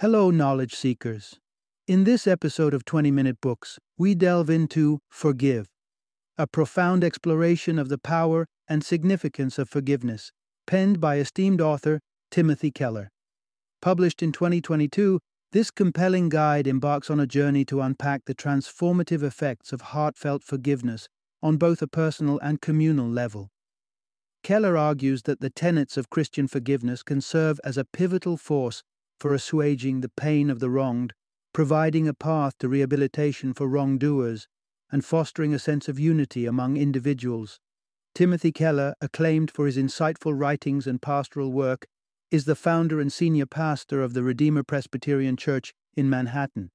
Hello, knowledge seekers. In this episode of 20 Minute Books, we delve into Forgive, a profound exploration of the power and significance of forgiveness, penned by esteemed author Timothy Keller. Published in 2022, this compelling guide embarks on a journey to unpack the transformative effects of heartfelt forgiveness on both a personal and communal level. Keller argues that the tenets of Christian forgiveness can serve as a pivotal force for assuaging the pain of the wronged, providing a path to rehabilitation for wrongdoers, and fostering a sense of unity among individuals. Timothy Keller, acclaimed for his insightful writings and pastoral work, is the founder and senior pastor of the Redeemer Presbyterian Church in Manhattan.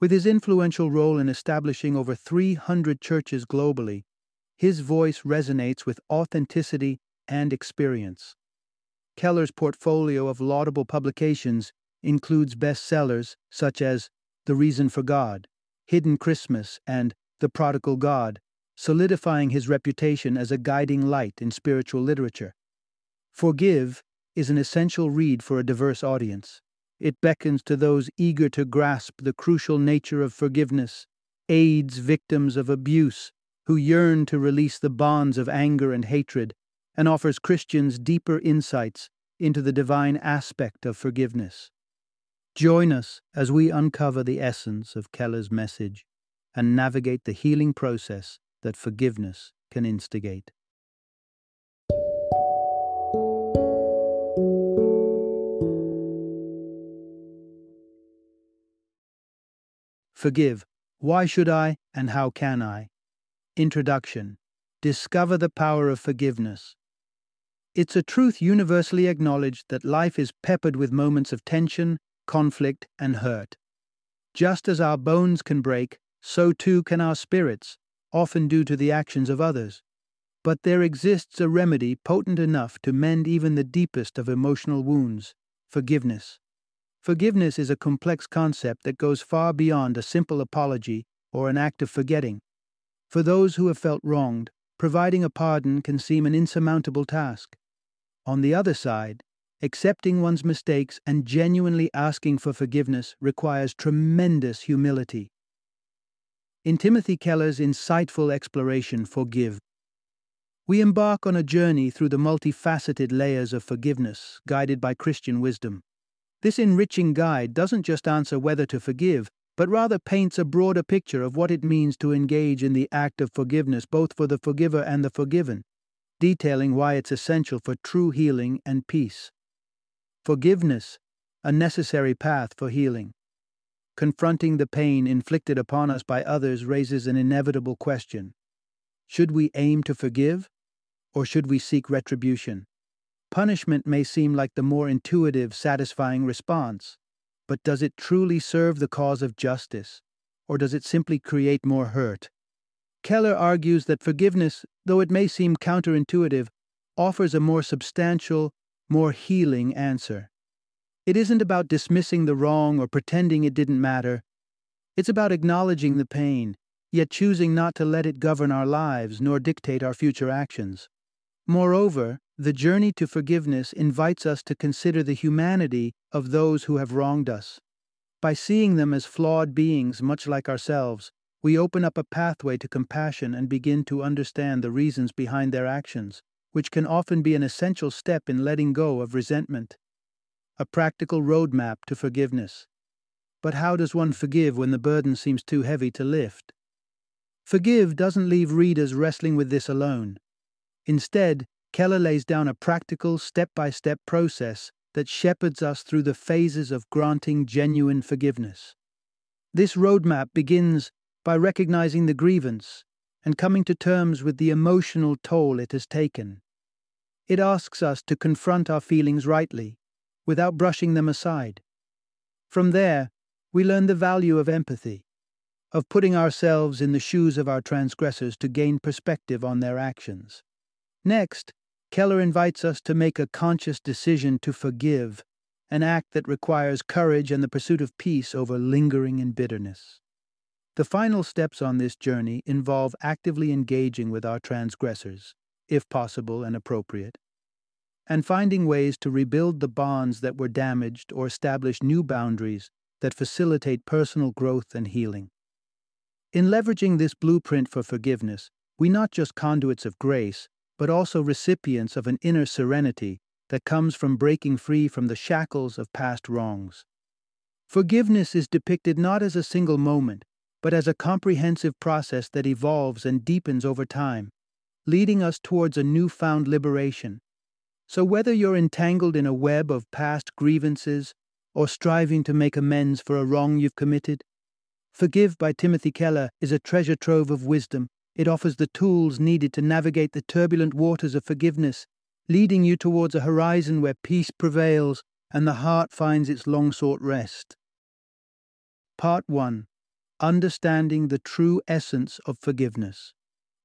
With his influential role in establishing over 300 churches globally, his voice resonates with authenticity and experience. Keller's portfolio of laudable publications includes bestsellers such as The Reason for God, Hidden Christmas, and The Prodigal God, solidifying his reputation as a guiding light in spiritual literature. Forgive is an essential read for a diverse audience. It beckons to those eager to grasp the crucial nature of forgiveness, aids victims of abuse, who yearn to release the bonds of anger and hatred, and offers Christians deeper insights into the divine aspect of forgiveness. Join us as we uncover the essence of Keller's message and navigate the healing process that forgiveness can instigate. Forgive. Why should I and how can I? Introduction Discover the power of forgiveness. It's a truth universally acknowledged that life is peppered with moments of tension, conflict, and hurt. Just as our bones can break, so too can our spirits, often due to the actions of others. But there exists a remedy potent enough to mend even the deepest of emotional wounds forgiveness. Forgiveness is a complex concept that goes far beyond a simple apology or an act of forgetting. For those who have felt wronged, providing a pardon can seem an insurmountable task. On the other side, accepting one's mistakes and genuinely asking for forgiveness requires tremendous humility. In Timothy Keller's insightful exploration, Forgive, we embark on a journey through the multifaceted layers of forgiveness, guided by Christian wisdom. This enriching guide doesn't just answer whether to forgive, but rather paints a broader picture of what it means to engage in the act of forgiveness both for the forgiver and the forgiven, detailing why it's essential for true healing and peace. Forgiveness, a necessary path for healing. Confronting the pain inflicted upon us by others raises an inevitable question Should we aim to forgive, or should we seek retribution? Punishment may seem like the more intuitive, satisfying response. But does it truly serve the cause of justice, or does it simply create more hurt? Keller argues that forgiveness, though it may seem counterintuitive, offers a more substantial, more healing answer. It isn't about dismissing the wrong or pretending it didn't matter. It's about acknowledging the pain, yet choosing not to let it govern our lives nor dictate our future actions. Moreover, the journey to forgiveness invites us to consider the humanity of those who have wronged us. By seeing them as flawed beings much like ourselves, we open up a pathway to compassion and begin to understand the reasons behind their actions, which can often be an essential step in letting go of resentment. A practical roadmap to forgiveness. But how does one forgive when the burden seems too heavy to lift? Forgive doesn't leave readers wrestling with this alone. Instead, Keller lays down a practical, step by step process that shepherds us through the phases of granting genuine forgiveness. This roadmap begins by recognizing the grievance and coming to terms with the emotional toll it has taken. It asks us to confront our feelings rightly, without brushing them aside. From there, we learn the value of empathy, of putting ourselves in the shoes of our transgressors to gain perspective on their actions. Next, Keller invites us to make a conscious decision to forgive, an act that requires courage and the pursuit of peace over lingering in bitterness. The final steps on this journey involve actively engaging with our transgressors, if possible and appropriate. and finding ways to rebuild the bonds that were damaged or establish new boundaries that facilitate personal growth and healing. In leveraging this blueprint for forgiveness, we not just conduits of grace, but also recipients of an inner serenity that comes from breaking free from the shackles of past wrongs. Forgiveness is depicted not as a single moment, but as a comprehensive process that evolves and deepens over time, leading us towards a newfound liberation. So, whether you're entangled in a web of past grievances or striving to make amends for a wrong you've committed, Forgive by Timothy Keller is a treasure trove of wisdom. It offers the tools needed to navigate the turbulent waters of forgiveness, leading you towards a horizon where peace prevails and the heart finds its long sought rest. Part 1 Understanding the True Essence of Forgiveness.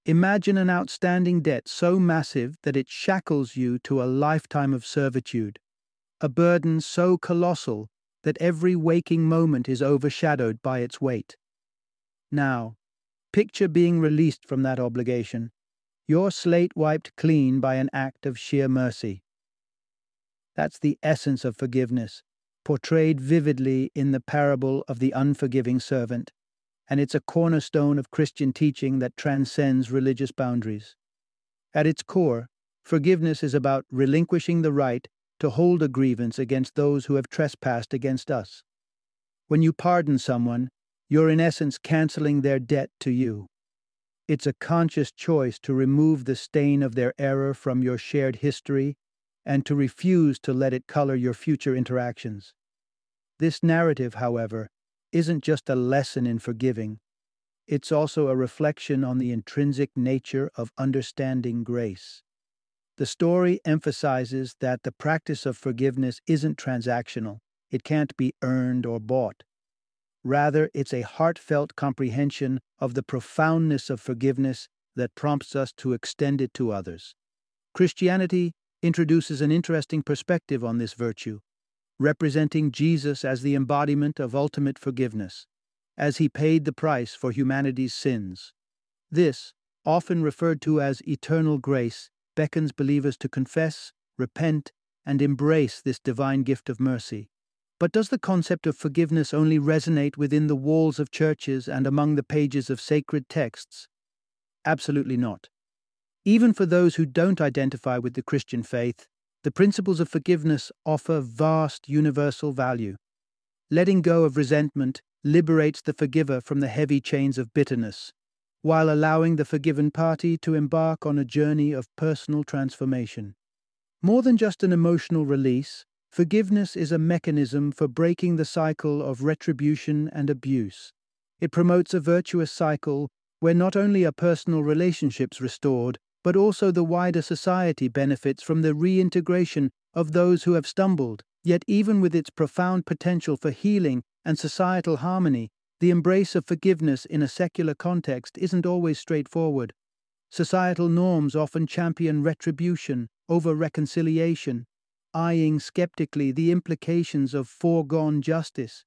Imagine an outstanding debt so massive that it shackles you to a lifetime of servitude, a burden so colossal that every waking moment is overshadowed by its weight. Now, picture being released from that obligation, your slate wiped clean by an act of sheer mercy. That's the essence of forgiveness, portrayed vividly in the parable of the unforgiving servant, and it's a cornerstone of Christian teaching that transcends religious boundaries. At its core, forgiveness is about relinquishing the right to hold a grievance against those who have trespassed against us. When you pardon someone, you're in essence canceling their debt to you. It's a conscious choice to remove the stain of their error from your shared history and to refuse to let it color your future interactions. This narrative, however, isn't just a lesson in forgiving, it's also a reflection on the intrinsic nature of understanding grace. The story emphasizes that the practice of forgiveness isn't transactional, it can't be earned or bought. Rather, it's a heartfelt comprehension of the profoundness of forgiveness that prompts us to extend it to others. Christianity introduces an interesting perspective on this virtue, representing Jesus as the embodiment of ultimate forgiveness, as he paid the price for humanity's sins. This, often referred to as eternal grace, beckons believers to confess, repent, and embrace this divine gift of mercy. But does the concept of forgiveness only resonate within the walls of churches and among the pages of sacred texts? Absolutely not. Even for those who don't identify with the Christian faith, the principles of forgiveness offer vast universal value. Letting go of resentment liberates the forgiver from the heavy chains of bitterness, while allowing the forgiven party to embark on a journey of personal transformation. More than just an emotional release, forgiveness is a mechanism for breaking the cycle of retribution and abuse. It promotes a virtuous cycle where not only are personal relationships restored, but also the wider society benefits from the reintegration of those who have stumbled. Yet, even with its profound potential for healing and societal harmony, the embrace of forgiveness in a secular context isn't always straightforward. Societal norms often champion retribution over reconciliation, eyeing skeptically the implications of foregone justice.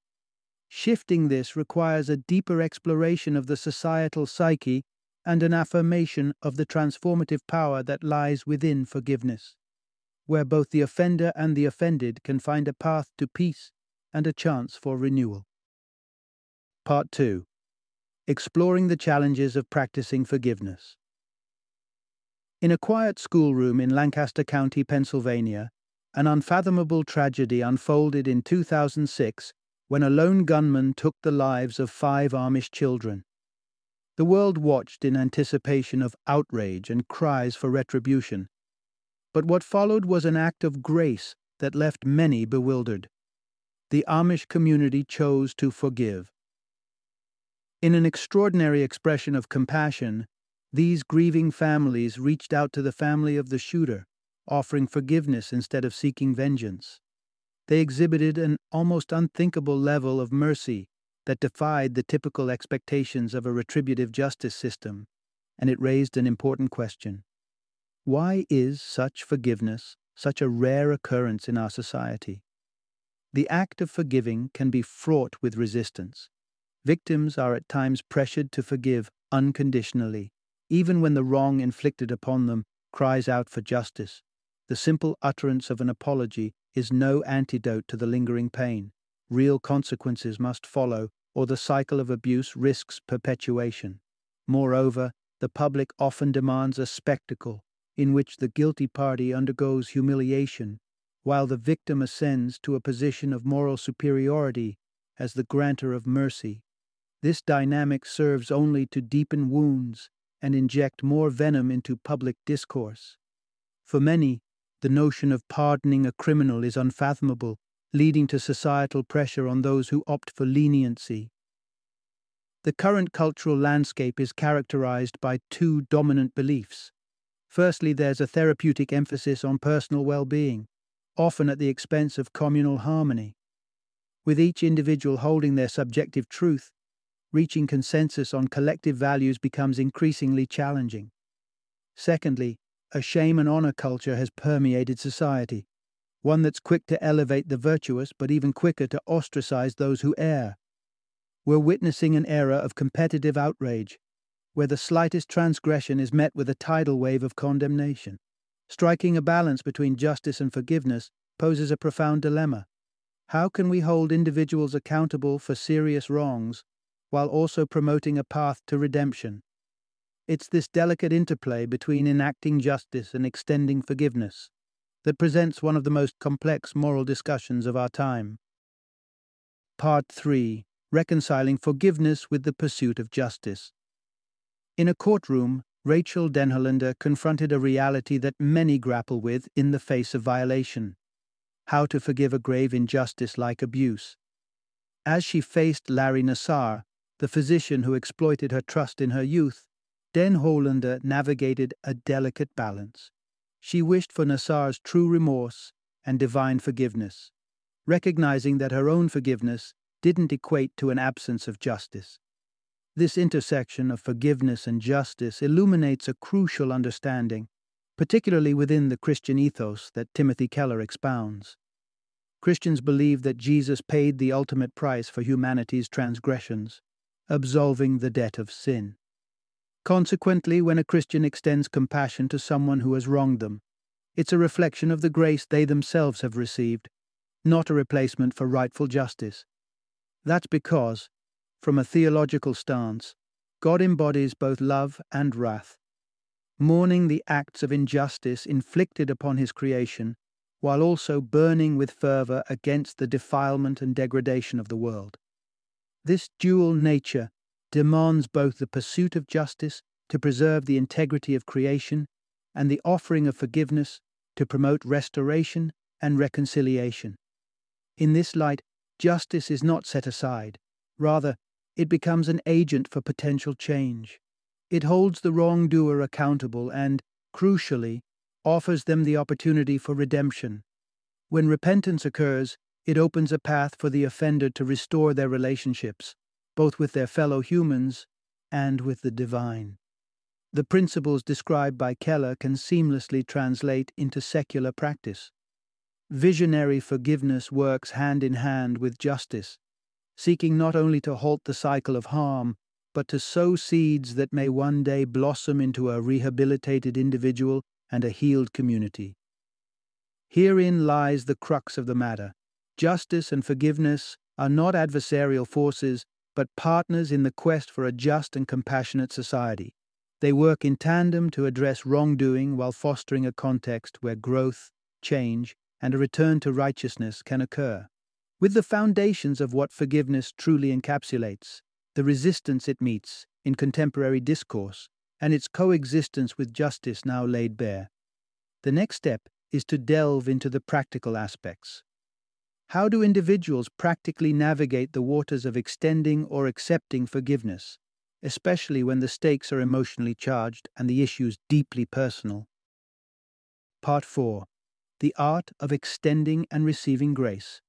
Shifting this requires a deeper exploration of the societal psyche and an affirmation of the transformative power that lies within forgiveness, where both the offender and the offended can find a path to peace and a chance for renewal. Part 2 Exploring the Challenges of Practicing Forgiveness. In a quiet schoolroom in Lancaster County, Pennsylvania, an unfathomable tragedy unfolded in 2006 when a lone gunman took the lives of five Amish children. The world watched in anticipation of outrage and cries for retribution. But what followed was an act of grace that left many bewildered. The Amish community chose to forgive. In an extraordinary expression of compassion, these grieving families reached out to the family of the shooter, offering forgiveness instead of seeking vengeance. They exhibited an almost unthinkable level of mercy that defied the typical expectations of a retributive justice system, and it raised an important question. Why is such forgiveness such a rare occurrence in our society? The act of forgiving can be fraught with resistance, Victims are at times pressured to forgive unconditionally, even when the wrong inflicted upon them cries out for justice. the simple utterance of an apology is no antidote to the lingering pain. Real consequences must follow, or the cycle of abuse risks perpetuation. Moreover, the public often demands a spectacle in which the guilty party undergoes humiliation, while the victim ascends to a position of moral superiority as the granter of mercy. This dynamic serves only to deepen wounds and inject more venom into public discourse. For many, the notion of pardoning a criminal is unfathomable, leading to societal pressure on those who opt for leniency. The current cultural landscape is characterized by two dominant beliefs. Firstly, there's a therapeutic emphasis on personal well being, often at the expense of communal harmony. With each individual holding their subjective truth, reaching consensus on collective values becomes increasingly challenging. Secondly, a shame and honor culture has permeated society, one that's quick to elevate the virtuous but even quicker to ostracize those who err. We're witnessing an era of competitive outrage, where the slightest transgression is met with a tidal wave of condemnation. Striking a balance between justice and forgiveness poses a profound dilemma. How can we hold individuals accountable for serious wrongs while also promoting a path to redemption? It's this delicate interplay between enacting justice and extending forgiveness that presents one of the most complex moral discussions of our time. Part 3 Reconciling Forgiveness with the Pursuit of Justice. In a courtroom, Rachel Denhollander confronted a reality that many grapple with in the face of violation how to forgive a grave injustice like abuse. As she faced Larry Nassar, the physician who exploited her trust in her youth, Denhollander navigated a delicate balance. She wished for Nassar's true remorse and divine forgiveness, recognizing that her own forgiveness didn't equate to an absence of justice. This intersection of forgiveness and justice illuminates a crucial understanding, particularly within the Christian ethos that Timothy Keller expounds. Christians believe that Jesus paid the ultimate price for humanity's transgressions, absolving the debt of sin. Consequently, when a Christian extends compassion to someone who has wronged them, it's a reflection of the grace they themselves have received, not a replacement for rightful justice. That's because, from a theological stance, God embodies both love and wrath, mourning the acts of injustice inflicted upon his creation, while also burning with fervour against the defilement and degradation of the world. This dual nature demands both the pursuit of justice to preserve the integrity of creation and the offering of forgiveness to promote restoration and reconciliation. In this light, justice is not set aside. Rather, it becomes an agent for potential change. It holds the wrongdoer accountable and, crucially, offers them the opportunity for redemption. When repentance occurs, it opens a path for the offender to restore their relationships, both with their fellow humans and with the divine. The principles described by Keller can seamlessly translate into secular practice. Visionary forgiveness works hand in hand with justice, seeking not only to halt the cycle of harm, but to sow seeds that may one day blossom into a rehabilitated individual and a healed community. Herein lies the crux of the matter. Justice and forgiveness are not adversarial forces, but partners in the quest for a just and compassionate society. They work in tandem to address wrongdoing while fostering a context where growth, change, and a return to righteousness can occur. With the foundations of what forgiveness truly encapsulates, the resistance it meets in contemporary discourse, and its coexistence with justice now laid bare. The next step is to delve into the practical aspects. How do individuals practically navigate the waters of extending or accepting forgiveness, especially when the stakes are emotionally charged and the issues deeply personal? Part 4 The Art of Extending and Receiving Grace.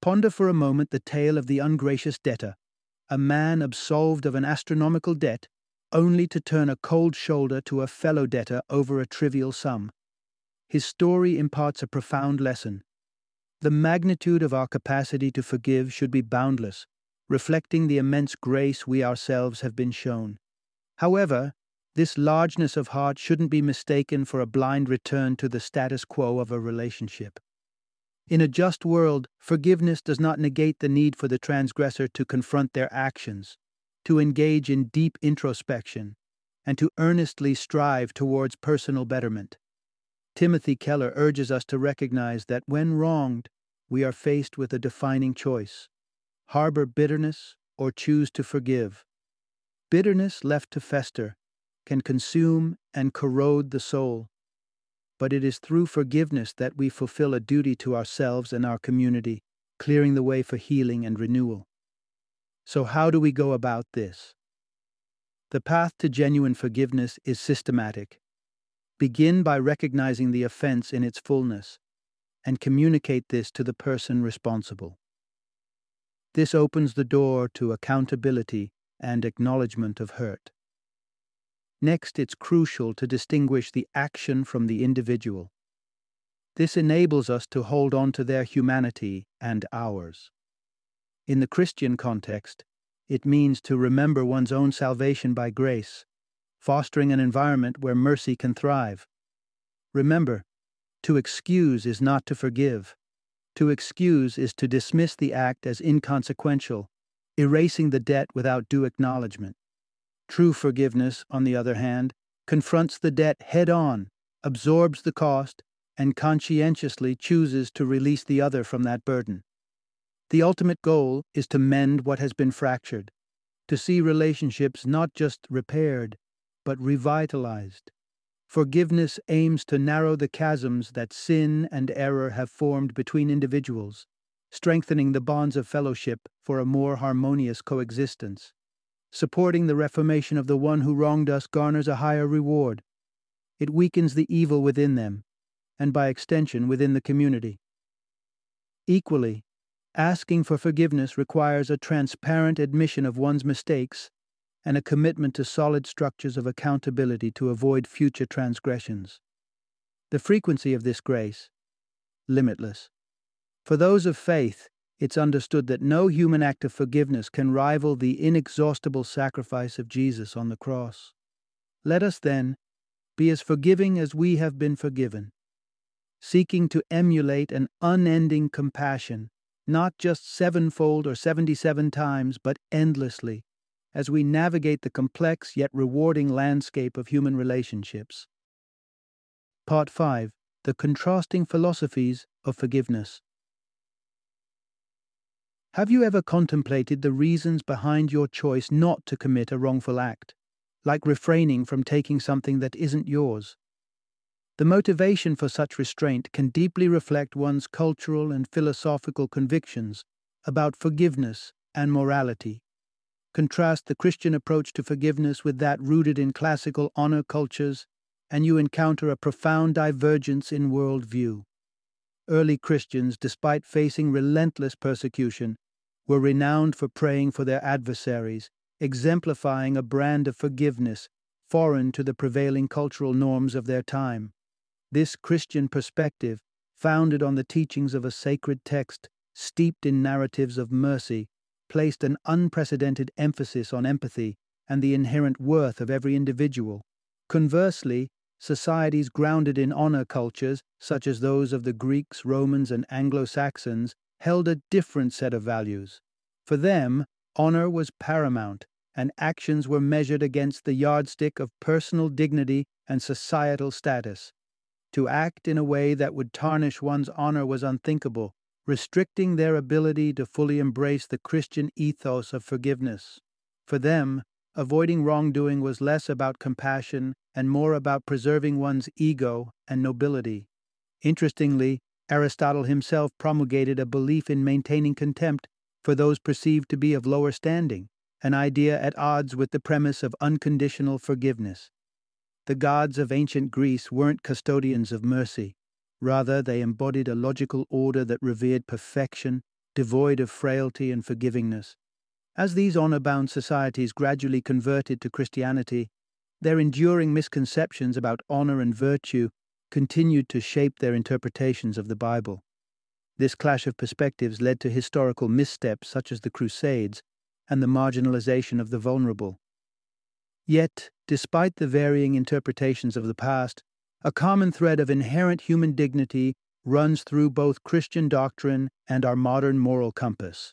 Ponder for a moment the tale of the ungracious debtor, a man absolved of an astronomical debt only to turn a cold shoulder to a fellow debtor over a trivial sum. His story imparts a profound lesson the magnitude of our capacity to forgive should be boundless, reflecting the immense grace we ourselves have been shown. However, This largeness of heart shouldn't be mistaken for a blind return to the status quo of a relationship. In a just world, forgiveness does not negate the need for the transgressor to confront their actions, to engage in deep introspection, and to earnestly strive towards personal betterment. Timothy Keller urges us to recognize that when wronged, we are faced with a defining choice harbor bitterness or choose to forgive. Bitterness left to fester can consume and corrode the soul. But it is through forgiveness that we fulfill a duty to ourselves and our community, clearing the way for healing and renewal. So, how do we go about this? The path to genuine forgiveness is systematic. Begin by recognizing the offense in its fullness and communicate this to the person responsible. This opens the door to accountability and acknowledgement of hurt. Next, it's crucial to distinguish the action from the individual. This enables us to hold on to their humanity and ours. In the Christian context, it means to remember one's own salvation by grace, fostering an environment where mercy can thrive. Remember, to excuse is not to forgive. To excuse is to dismiss the act as inconsequential, erasing the debt without due acknowledgement. True forgiveness, on the other hand, confronts the debt head on, absorbs the cost, and conscientiously chooses to release the other from that burden. The ultimate goal is to mend what has been fractured, to see relationships not just repaired, but revitalized. Forgiveness aims to narrow the chasms that sin and error have formed between individuals, strengthening the bonds of fellowship for a more harmonious coexistence. Supporting the reformation of the one who wronged us garners a higher reward. It weakens the evil within them, and by extension within the community. Equally, asking for forgiveness requires a transparent admission of one's mistakes and a commitment to solid structures of accountability to avoid future transgressions. The frequency of this grace, limitless. For those of faith, it's understood that no human act of forgiveness can rival the inexhaustible sacrifice of Jesus on the cross. Let us, then, be as forgiving as we have been forgiven, seeking to emulate an unending compassion, not just sevenfold or seventy seven times, but endlessly, as we navigate the complex yet rewarding landscape of human relationships. Part 5 The Contrasting Philosophies of Forgiveness. Have you ever contemplated the reasons behind your choice not to commit a wrongful act, like refraining from taking something that isn't yours? The motivation for such restraint can deeply reflect one's cultural and philosophical convictions about forgiveness and morality. Contrast the Christian approach to forgiveness with that rooted in classical honor cultures, and you encounter a profound divergence in worldview. Early Christians, despite facing relentless persecution, were renowned for praying for their adversaries, exemplifying a brand of forgiveness foreign to the prevailing cultural norms of their time. This Christian perspective, founded on the teachings of a sacred text steeped in narratives of mercy, placed an unprecedented emphasis on empathy and the inherent worth of every individual. Conversely, societies grounded in honor cultures, such as those of the Greeks, Romans, and Anglo Saxons, held a different set of values. For them, honor was paramount, and actions were measured against the yardstick of personal dignity and societal status. To act in a way that would tarnish one's honor was unthinkable, restricting their ability to fully embrace the Christian ethos of forgiveness. For them, avoiding wrongdoing was less about compassion and more about preserving one's ego and nobility. Interestingly, Aristotle himself promulgated a belief in maintaining contempt for those perceived to be of lower standing, an idea at odds with the premise of unconditional forgiveness. The gods of ancient Greece weren't custodians of mercy. Rather, they embodied a logical order that revered perfection, devoid of frailty and forgivingness. As these honor bound societies gradually converted to Christianity, their enduring misconceptions about honor and virtue continued to shape their interpretations of the Bible. This clash of perspectives led to historical missteps such as the Crusades and the marginalization of the vulnerable. Yet, despite the varying interpretations of the past, a common thread of inherent human dignity runs through both Christian doctrine and our modern moral compass.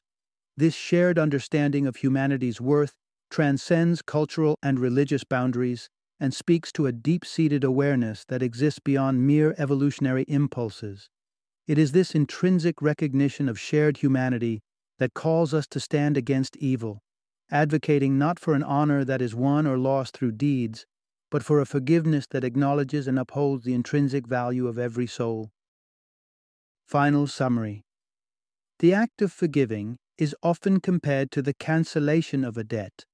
This shared understanding of humanity's worth transcends cultural and religious boundaries and speaks to a deep seated awareness that exists beyond mere evolutionary impulses. It is this intrinsic recognition of shared humanity that calls us to stand against evil, advocating not for an honor that is won or lost through deeds, but for a forgiveness that acknowledges and upholds the intrinsic value of every soul. Final summary The act of forgiving is often compared to the cancellation of a debt,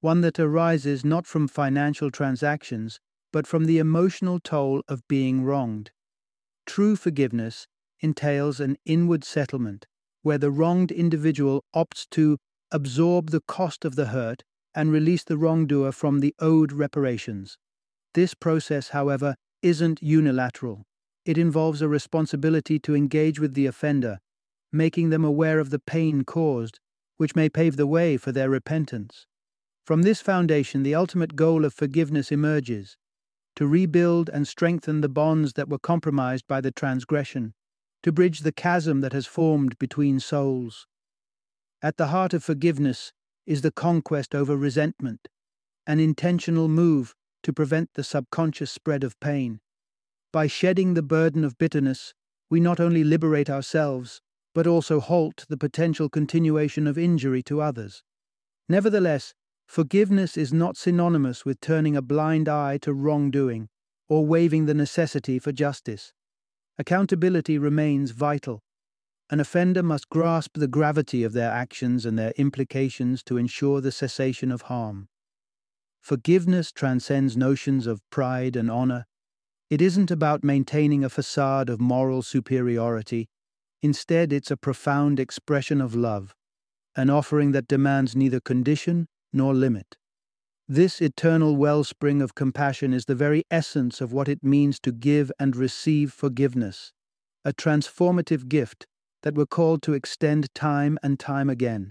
one that arises not from financial transactions, but from the emotional toll of being wronged. True forgiveness entails an inward settlement, where the wronged individual opts to absorb the cost of the hurt and release the wrongdoer from the owed reparations. This process, however, isn't unilateral. It involves a responsibility to engage with the offender, making them aware of the pain caused, which may pave the way for their repentance. From this foundation, the ultimate goal of forgiveness emerges to rebuild and strengthen the bonds that were compromised by the transgression, to bridge the chasm that has formed between souls. At the heart of forgiveness is the conquest over resentment, an intentional move to prevent the subconscious spread of pain. By shedding the burden of bitterness, we not only liberate ourselves, but also halt the potential continuation of injury to others. Nevertheless, forgiveness is not synonymous with turning a blind eye to wrongdoing or waiving the necessity for justice. Accountability remains vital. An offender must grasp the gravity of their actions and their implications to ensure the cessation of harm. Forgiveness transcends notions of pride and honor. It isn't about maintaining a facade of moral superiority. Instead, it's a profound expression of love, an offering that demands neither condition nor limit. This eternal wellspring of compassion is the very essence of what it means to give and receive forgiveness, a transformative gift that we're called to extend time and time again.